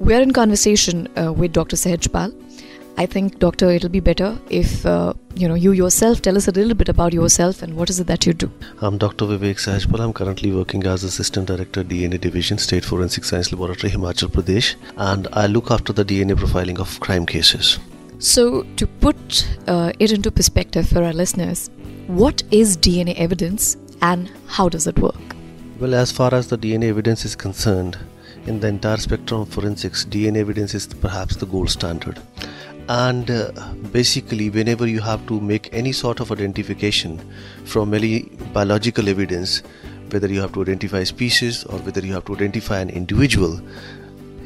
We're in conversation uh, with Dr. Sehajpal. I think, Doctor, it'll be better if uh, you know you yourself tell us a little bit about yourself and what is it that you do. I'm Dr. Vivek Sahajpal. I'm currently working as Assistant Director, DNA Division, State Forensic Science Laboratory, Himachal Pradesh, and I look after the DNA profiling of crime cases. So, to put uh, it into perspective for our listeners, what is DNA evidence and how does it work? Well, as far as the DNA evidence is concerned, in the entire spectrum of forensics, DNA evidence is perhaps the gold standard. And uh, basically whenever you have to make any sort of identification from any biological evidence whether you have to identify species or whether you have to identify an individual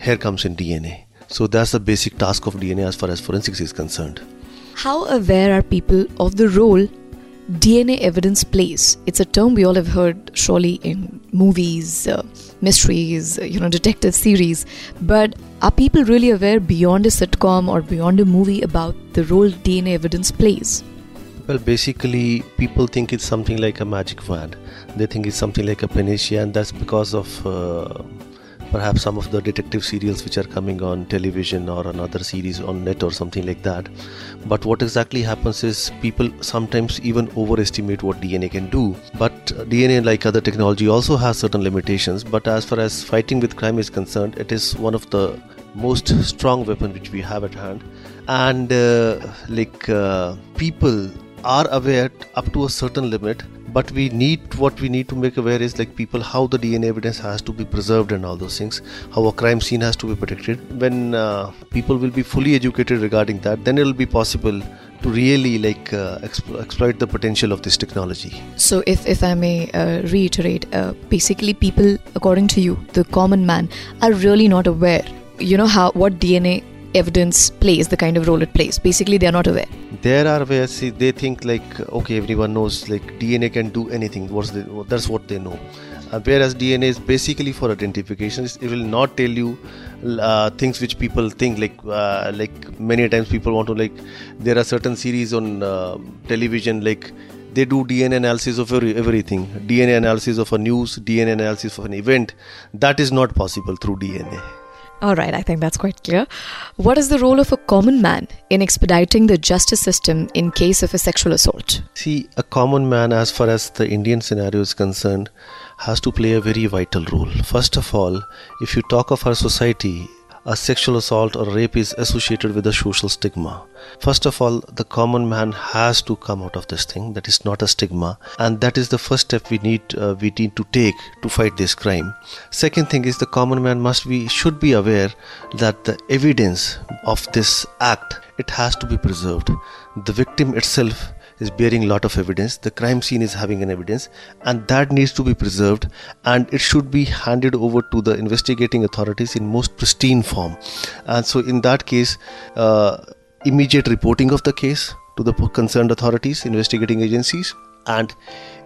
here comes in dna so that's the basic task of dna as far as forensics is concerned. How aware are people of the role DNA evidence plays. It's a term we all have heard, surely, in movies, uh, mysteries, uh, you know, detective series. But are people really aware beyond a sitcom or beyond a movie about the role DNA evidence plays? Well, basically, people think it's something like a magic wand. They think it's something like a panacea, and that's because of uh, perhaps some of the detective serials which are coming on television or another series on net or something like that. But what exactly happens is people sometimes even overestimate what dna can do. But dna like other technology also has certain limitations. But as far as fighting with crime is concerned it is one of the most strong weapon which we have at hand. And uh, like uh, people are aware up to a certain limit but we need what we need to make aware is like people how the dna evidence has to be preserved and all those things how a crime scene has to be protected. When uh, people will be fully educated regarding that then it will be possible to really like uh, exp- exploit the potential of this technology. So if if i may uh, reiterate uh, basically people according to you the common man are really not aware you know how what dna evidence plays, the kind of role it plays. Basically, they are not aware. There are where see, they think like okay, everyone knows like DNA can do anything. What's the, that's what they know. Uh, whereas DNA is basically for identification. It will not tell you uh, things which people think like uh, like many times people want to like there are certain series on uh, television like they do DNA analysis of every, everything DNA analysis of a news DNA analysis of an event that is not possible through DNA all right, I think that's quite clear. What is the role of a common man in expediting the justice system in case of a sexual assault? See, a common man, as far as the Indian scenario is concerned, has to play a very vital role. First of all, if you talk of our society, a sexual assault or rape is associated with a social stigma. First of all, the common man has to come out of this thing. That is not a stigma, and that is the first step we need uh, we need to take to fight this crime. Second thing is the common man must be should be aware that the evidence of this act it has to be preserved. The victim itself is bearing a lot of evidence. The crime scene is having an evidence and that needs to be preserved and it should be handed over to the investigating authorities in most pristine form. And so in that case uh, immediate reporting of the case to the concerned authorities investigating agencies and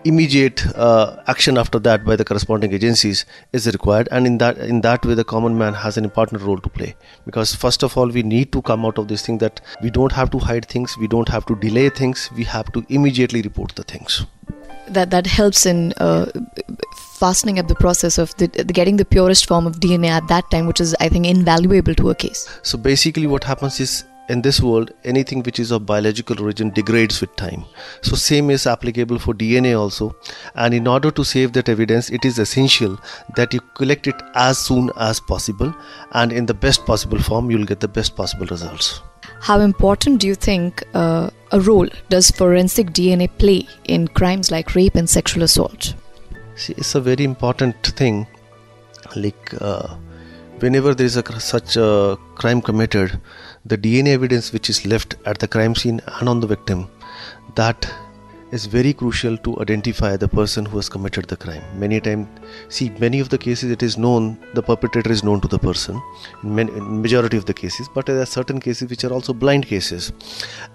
immediate uh, action after that by the corresponding agencies is required. And in that in that way the common man has an important role to play. Because first of all we need to come out of this thing that we don't have to hide things we don't have to delay things we have to immediately report the things. That that helps in uh, fastening up the process of the, the getting the purest form of DNA at that time, which is I think invaluable to a case. So basically, what happens is in this world anything which is of biological origin degrades with time. So same is applicable for dna also. And in order to save that evidence it is essential that you collect it as soon as possible. And in the best possible form you'll get the best possible results. How important do you think uh, a role does forensic dna play in crimes like rape and sexual assault? See it's a very important thing. Like uh, whenever there is a such a crime committed the DNA evidence which is left at the crime scene and on the victim that is very crucial to identify the person who has committed the crime. Many times, see, many of the cases it is known the perpetrator is known to the person. In, many, in majority of the cases, but there are certain cases which are also blind cases,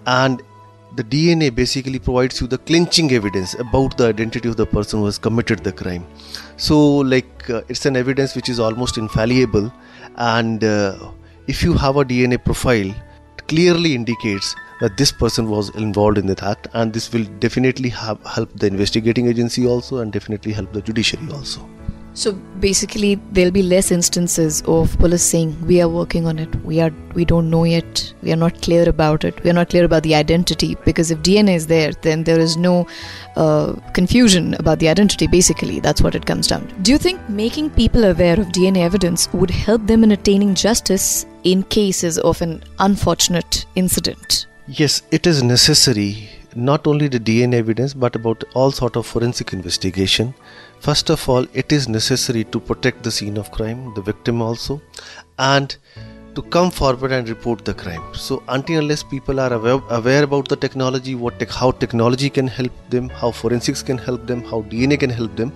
and the DNA basically provides you the clinching evidence about the identity of the person who has committed the crime. So, like, uh, it's an evidence which is almost infallible, and uh, if you have a DNA profile, it clearly indicates that this person was involved in that act, and this will definitely have, help the investigating agency also, and definitely help the judiciary also. So basically, there'll be less instances of police saying we are working on it. We are we don't know yet. We are not clear about it. We are not clear about the identity because if DNA is there, then there is no uh, confusion about the identity. Basically, that's what it comes down to. Do you think making people aware of DNA evidence would help them in attaining justice in cases of an unfortunate incident? Yes, it is necessary not only the DNA evidence but about all sort of forensic investigation First of all, it is necessary to protect the scene of crime, the victim also, and to come forward and report the crime. So until unless people are aware, aware about the technology, what te- how technology can help them, how forensics can help them, how DNA can help them,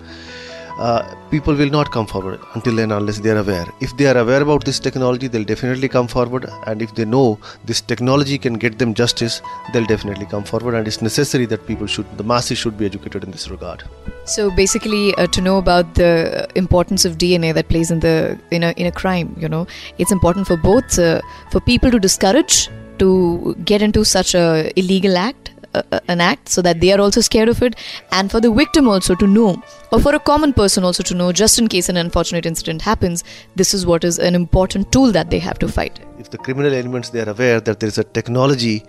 uh, people will not come forward until and unless they are aware. If they are aware about this technology, they'll definitely come forward, and if they know this technology can get them justice, they'll definitely come forward. And it's necessary that people should, the masses should be educated in this regard. So basically, uh, to know about the importance of DNA that plays in the in a in a crime, you know, it's important for both uh, for people to discourage to get into such a illegal act uh, an act so that they are also scared of it and for the victim also to know or for a common person also to know just in case an unfortunate incident happens this is what is an important tool that they have to fight. If the criminal elements they are aware that there is a technology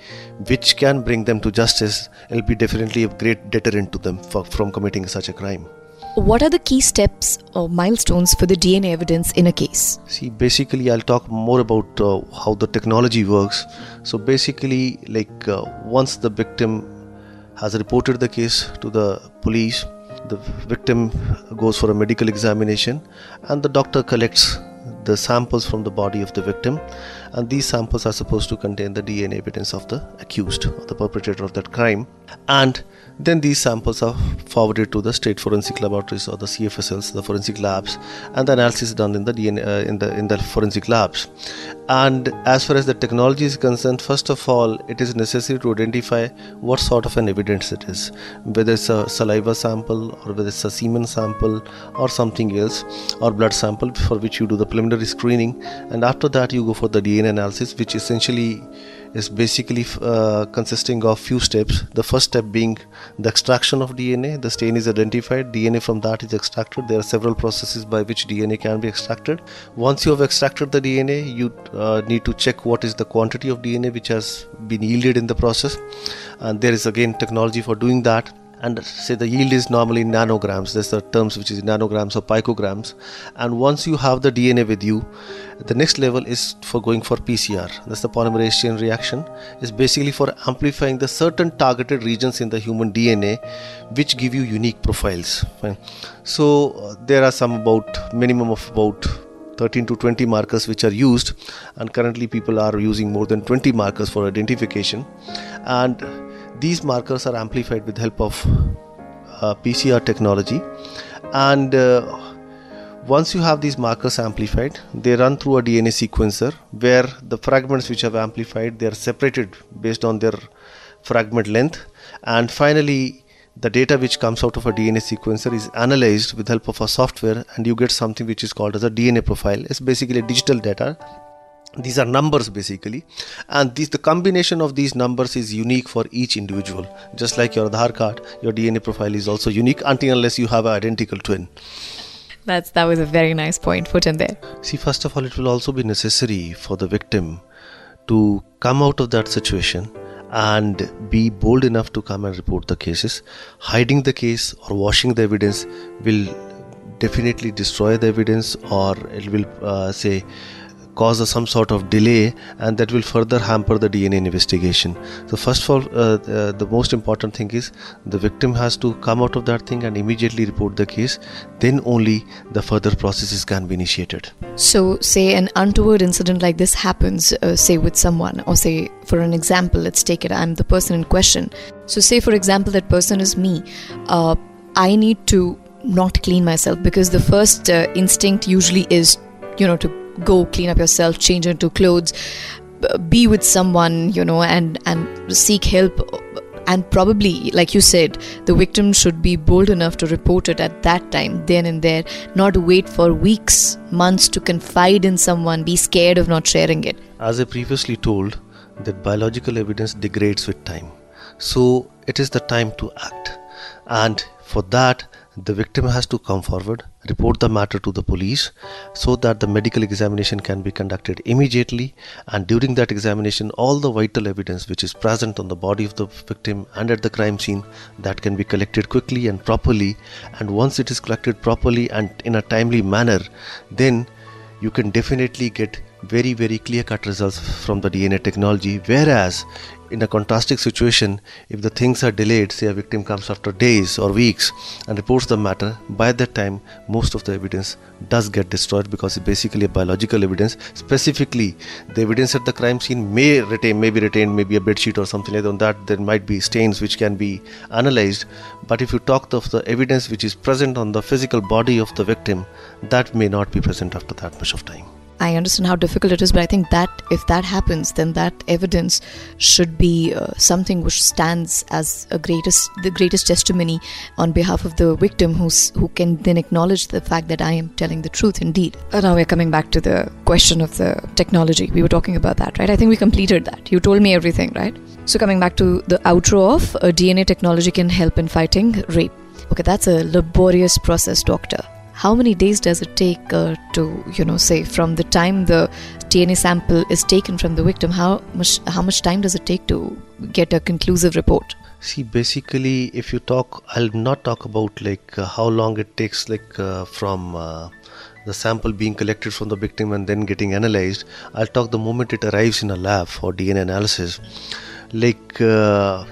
which can bring them to justice it'll be definitely a great deterrent to them for, from committing such a crime what are the key steps or milestones for the DNA evidence in a case? See, basically, I'll talk more about uh, how the technology works. So, basically, like uh, once the victim has reported the case to the police, the victim goes for a medical examination, and the doctor collects the samples from the body of the victim and these samples are supposed to contain the DNA evidence of the accused or the perpetrator of that crime and then these samples are forwarded to the state forensic laboratories or the CFSLs, the forensic labs, and the analysis is done in the DNA uh, in the in the forensic labs. And as far as the technology is concerned, first of all, it is necessary to identify what sort of an evidence it is, whether it's a saliva sample or whether it's a semen sample or something else, or blood sample for which you do the preliminary screening, and after that you go for the DNA analysis, which essentially is basically uh, consisting of few steps. The first step being the extraction of dna. The stain is identified. Dna from that is extracted. There are several processes by which dna can be extracted. Once you have extracted the dna you uh, need to check what is the quantity of dna which has been yielded in the process. And there is again technology for doing that and say the yield is normally nanograms. That's the terms which is nanograms or picograms. And once you have the dna with you the next level is for going for pcr that's the polymerase chain reaction. Is basically for amplifying the certain targeted regions in the human dna which give you unique profiles. So uh, there are some about minimum of about 13 to 20 markers which are used. And currently people are using more than 20 markers for identification. And these markers are amplified with help of uh, PCR technology. And uh, once you have these markers amplified they run through a DNA sequencer where the fragments which have amplified they are separated based on their fragment length. And finally the data which comes out of a DNA sequencer is analyzed with help of a software and you get something which is called as a DNA profile. It's basically digital data these are numbers basically. And this the combination of these numbers is unique for each individual. Just like your Aadhaar card your DNA profile is also unique until unless you have an identical twin. That's that was a very nice point put in there. See first of all it will also be necessary for the victim to come out of that situation and be bold enough to come and report the cases. Hiding the case or washing the evidence will definitely destroy the evidence or it will uh, say cause some sort of delay and that will further hamper the DNA investigation. So first of all, uh, uh, the most important thing is the victim has to come out of that thing and immediately report the case. Then only the further processes can be initiated. So, say an untoward incident like this happens, uh, say with someone, or say for an example, let's take it, I'm the person in question. So, say for example, that person is me. Uh, I need to not clean myself because the first uh, instinct usually is, you know, to go clean up yourself, change into clothes, be with someone, you know, and and seek help. And probably, like you said, the victim should be bold enough to report it at that time, then and there, not wait for weeks, months to confide in someone, be scared of not sharing it. As I previously told, that biological evidence degrades with time. So it is the time to act. And for that, the victim has to come forward, report the matter to the police so that the medical examination can be conducted immediately. And during that examination, all the vital evidence which is present on the body of the victim and at the crime scene that can be collected quickly and properly. And once it is collected properly and in a timely manner, then you can definitely get very very clear cut results from the DNA technology whereas in a contrasting situation, if the things are delayed, say a victim comes after days or weeks and reports the matter, by that time most of the evidence does get destroyed because it's basically a biological evidence. Specifically, the evidence at the crime scene may retain, may be retained, maybe a bedsheet or something like that. There might be stains which can be analyzed. But if you talk of the evidence which is present on the physical body of the victim, that may not be present after that much of time. I understand how difficult it is, but I think that if that happens, then that evidence should be uh, something which stands as a greatest, the greatest testimony on behalf of the victim, who's who can then acknowledge the fact that I am telling the truth. Indeed. Uh, now we're coming back to the question of the technology. We were talking about that, right? I think we completed that. You told me everything, right? So coming back to the outro of uh, DNA technology can help in fighting rape. Okay, that's a laborious process, doctor how many days does it take uh, to you know say from the time the DNA sample is taken from the victim how much how much time does it take to get a conclusive report? See basically if you talk I'll not talk about like uh, how long it takes like uh, from uh, the sample being collected from the victim and then getting analyzed. I'll talk the moment it arrives in a lab for DNA analysis. Like uh,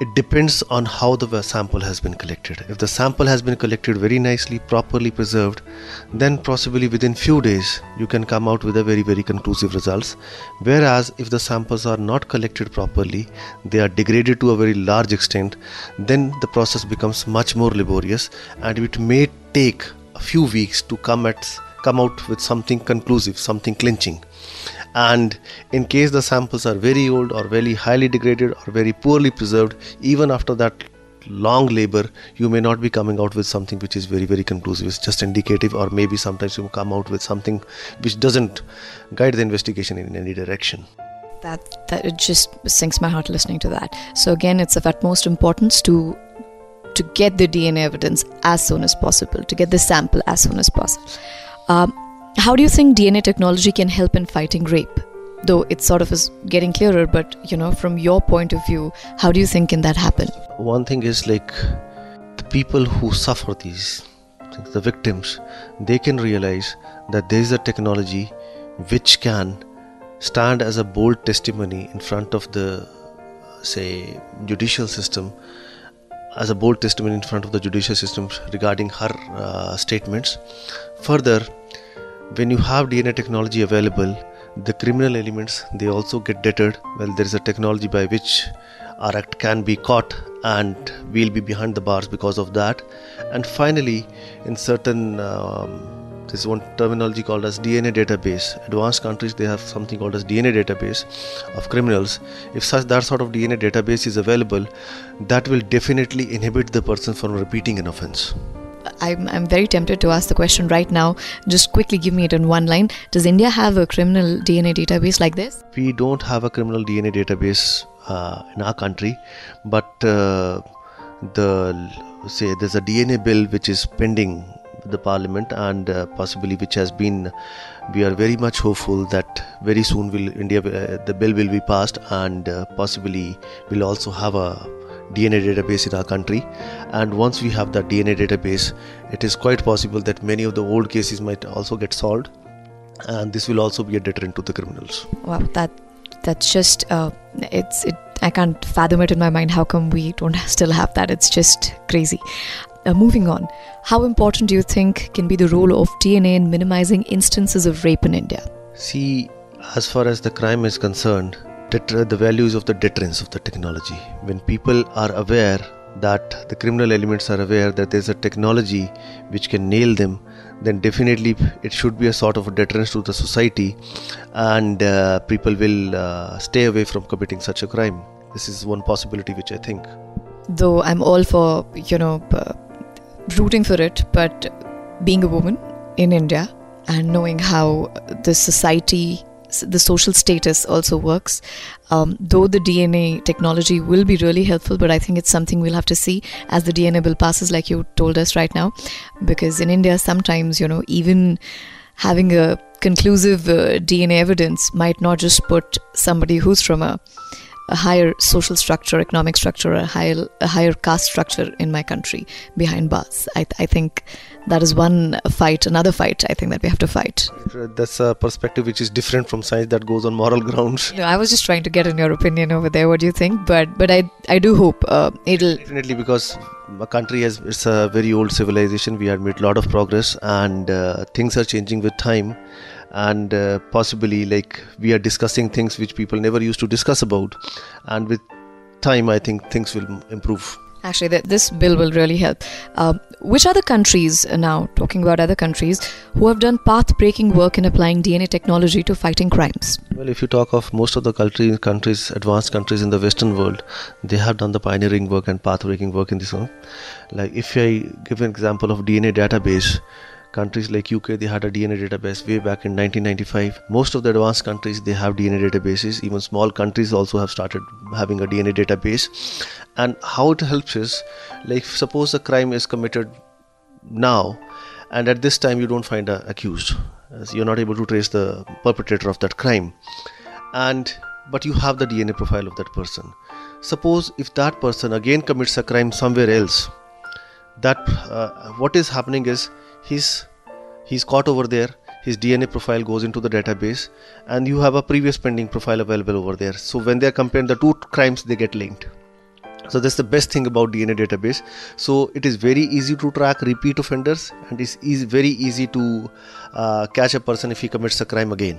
it depends on how the sample has been collected. If the sample has been collected very nicely properly preserved then possibly within few days you can come out with a very very conclusive results. Whereas if the samples are not collected properly they are degraded to a very large extent then the process becomes much more laborious and it may take a few weeks to come at come out with something conclusive something clinching and in case the samples are very old or very highly degraded or very poorly preserved even after that long labor you may not be coming out with something which is very very conclusive. It's just indicative or maybe sometimes you come out with something which doesn't guide the investigation in any direction. That that it just sinks my heart listening to that. So again it's of utmost importance to to get the dna evidence as soon as possible to get the sample as soon as possible. Um, how do you think DNA technology can help in fighting rape? Though it sort of is getting clearer, but you know, from your point of view, how do you think can that happen? One thing is like the people who suffer these things, the victims, they can realize that there is a technology which can stand as a bold testimony in front of the say judicial system as a bold testimony in front of the judicial system regarding her uh, statements further when you have DNA technology available, the criminal elements they also get deterred. Well, there is a technology by which our act can be caught and we'll be behind the bars because of that. And finally, in certain um, this one terminology called as DNA database. Advanced countries they have something called as DNA database of criminals. If such that sort of DNA database is available, that will definitely inhibit the person from repeating an offense. I'm, I'm very tempted to ask the question right now. Just quickly give me it in one line. Does India have a criminal DNA database like this? We don't have a criminal DNA database uh, in our country, but uh, the say there's a DNA bill which is pending the parliament and uh, possibly which has been we are very much hopeful that very soon will india uh, the bill will be passed and uh, possibly will also have a DNA database in our country. And once we have that DNA database, it is quite possible that many of the old cases might also get solved, and this will also be a deterrent to the criminals. Wow, that that's just uh, it's it. I can't fathom it in my mind. How come we don't still have that? It's just crazy. Uh, moving on, how important do you think can be the role of DNA in minimizing instances of rape in India? See, as far as the crime is concerned, deter- the values of the deterrence of the technology. When people are aware that the criminal elements are aware that there's a technology which can nail them, then definitely it should be a sort of a deterrence to the society, and uh, people will uh, stay away from committing such a crime. This is one possibility which I think. Though I'm all for you know uh, rooting for it, but being a woman in India and knowing how the society the social status also works. Um, though the DNA technology will be really helpful, but I think it's something we'll have to see as the DNA bill passes, like you told us right now. Because in India, sometimes, you know, even having a conclusive uh, DNA evidence might not just put somebody who's from a a higher social structure, economic structure, a higher a higher caste structure in my country behind bars. I, I think that is one fight, another fight. I think that we have to fight. That's a perspective which is different from science that goes on moral grounds. No, I was just trying to get in your opinion over there. What do you think? But but I I do hope uh, it'll definitely because a country has it's a very old civilization. We have made a lot of progress and uh, things are changing with time and uh, possibly like we are discussing things which people never used to discuss about and with time i think things will improve Actually, this bill will really help. Uh, which other countries, uh, now talking about other countries, who have done path breaking work in applying DNA technology to fighting crimes? Well, if you talk of most of the countries, countries, advanced countries in the Western world, they have done the pioneering work and path breaking work in this one. Like, if I give an example of DNA database, countries like uk they had a dna database way back in 1995 most of the advanced countries they have dna databases. Even small countries also have started having a dna database. And how it helps is like suppose a crime is committed now and at this time you don't find a accused you're not able to trace the perpetrator of that crime. And but you have the dna profile of that person. Suppose if that person again commits a crime somewhere else that uh, what is happening is he's he's caught over there. His dna profile goes into the database. And you have a previous pending profile available over there. So when they're comparing the two crimes they get linked. So that's the best thing about dna database. So it is very easy to track repeat offenders. And it's very easy to uh, catch a person if he commits a crime again.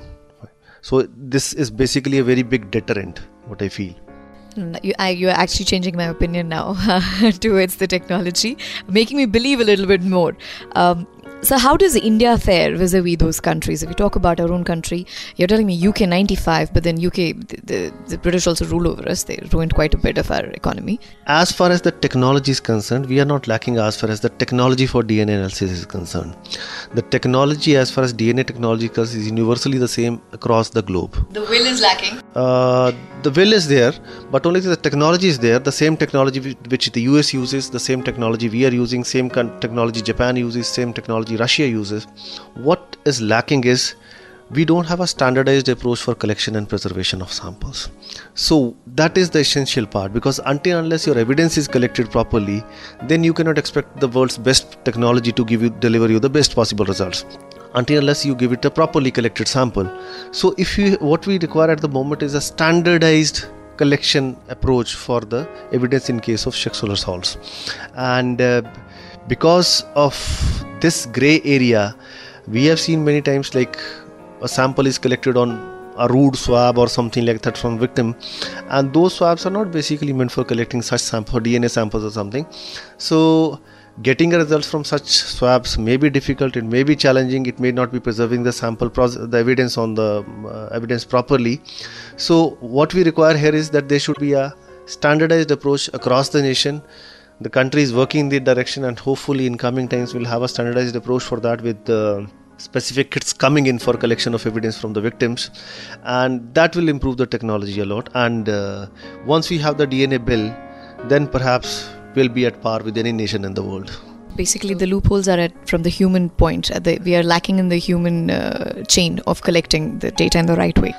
So this is basically a very big deterrent what i feel you, I, you're actually changing my opinion now towards the technology, making me believe a little bit more. Um, so, how does India fare vis a vis those countries? If we talk about our own country, you're telling me UK 95, but then UK, the, the, the, British also rule over us. They ruined quite a bit of our economy. As far as the technology is concerned, we are not lacking as far as the technology for DNA analysis is concerned. The technology, as far as DNA technology is universally the same across the globe. The will is lacking. Uh, the will is there, but only the technology is there. The same technology which the US uses, the same technology we are using, same technology Japan uses, same technology Russia uses. What is lacking is we don't have a standardized approach for collection and preservation of samples. So that is the essential part because until unless your evidence is collected properly, then you cannot expect the world's best technology to give you deliver you the best possible results until unless you give it a properly collected sample. So if you what we require at the moment is a standardized collection approach for the evidence in case of sexual assaults and uh, because of this gray area we have seen many times like a sample is collected on a rude swab or something like that from victim. And those swabs are not basically meant for collecting such sample dna samples or something. So getting results from such swabs may be difficult it may be challenging it may not be preserving the sample the evidence on the uh, evidence properly. So what we require here is that there should be a standardized approach across the nation the country is working in that direction and hopefully in coming times we'll have a standardized approach for that with uh, specific kits coming in for collection of evidence from the victims. And that will improve the technology a lot. And uh, once we have the dna bill then perhaps we'll be at par with any nation in the world. Basically the loopholes are at from the human point. The, we are lacking in the human uh, chain of collecting the data in the right way.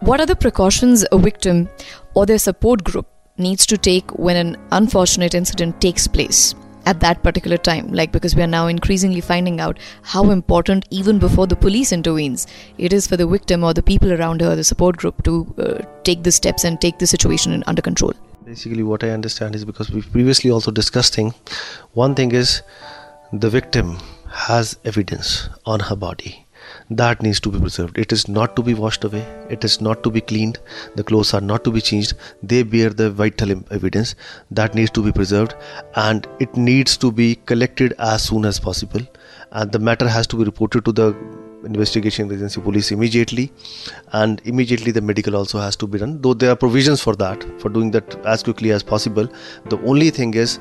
What are the precautions a victim or their support group needs to take when an unfortunate incident takes place at that particular time. Like because we are now increasingly finding out how important even before the police intervenes it is for the victim or the people around her the support group to uh, take the steps and take the situation under control. Basically what i understand is because we've previously also discussed thing one thing is the victim has evidence on her body that needs to be preserved. It is not to be washed away, it is not to be cleaned, the clothes are not to be changed. They bear the vital evidence. That needs to be preserved. And it needs to be collected as soon as possible. And the matter has to be reported to the investigation agency police immediately. And immediately the medical also has to be done. Though there are provisions for that for doing that as quickly as possible. The only thing is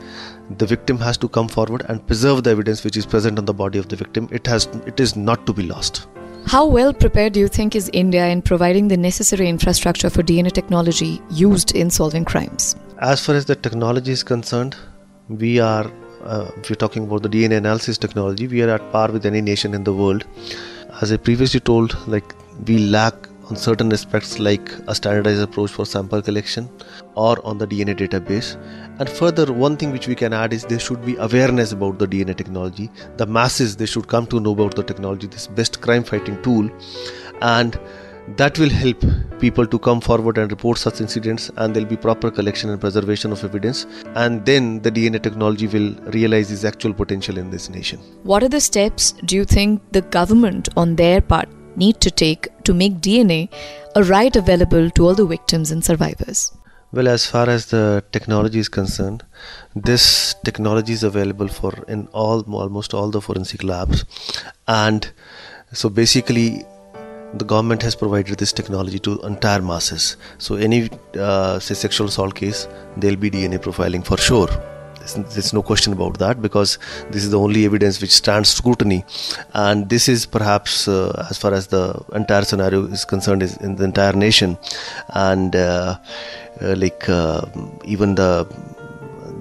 the victim has to come forward and preserve the evidence which is present on the body of the victim it has it is not to be lost How well prepared do you think is India in providing the necessary infrastructure for DNA technology used in solving crimes? As far as the technology is concerned, we are, uh, if you're talking about the DNA analysis technology, we are at par with any nation in the world. As I previously told, like we lack on certain aspects like a standardized approach for sample collection or on the DNA database. And further, one thing which we can add is there should be awareness about the DNA technology. The masses they should come to know about the technology, this best crime fighting tool, and that will help people to come forward and report such incidents and there'll be proper collection and preservation of evidence and then the dna technology will realize its actual potential in this nation what are the steps do you think the government on their part need to take to make DNA a right available to all the victims and survivors? Well, as far as the technology is concerned, this technology is available for in all almost all the forensic labs, and so basically, the government has provided this technology to entire masses. So any uh, say sexual assault case, there'll be DNA profiling for sure there's, no question about that because this is the only evidence which stands scrutiny, and this is perhaps uh, as far as the entire scenario is concerned is in the entire nation, and uh, uh, like uh, even the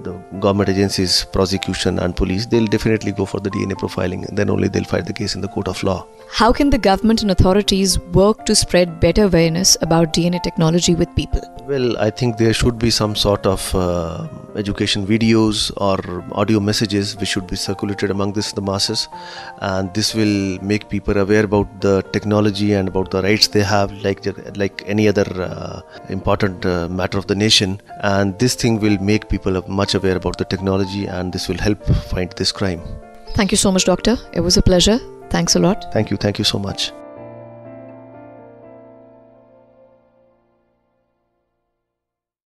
the government agencies, prosecution, and police, they'll definitely go for the DNA profiling. Then only they'll fight the case in the court of law. How can the government and authorities work to spread better awareness about DNA technology with people? Well, I think there should be some sort of uh, education videos or audio messages which should be circulated among this the masses, and this will make people aware about the technology and about the rights they have, like like any other uh, important uh, matter of the nation. And this thing will make people much aware about the technology, and this will help find this crime. Thank you so much, Doctor. It was a pleasure. Thanks a lot. Thank you. Thank you so much.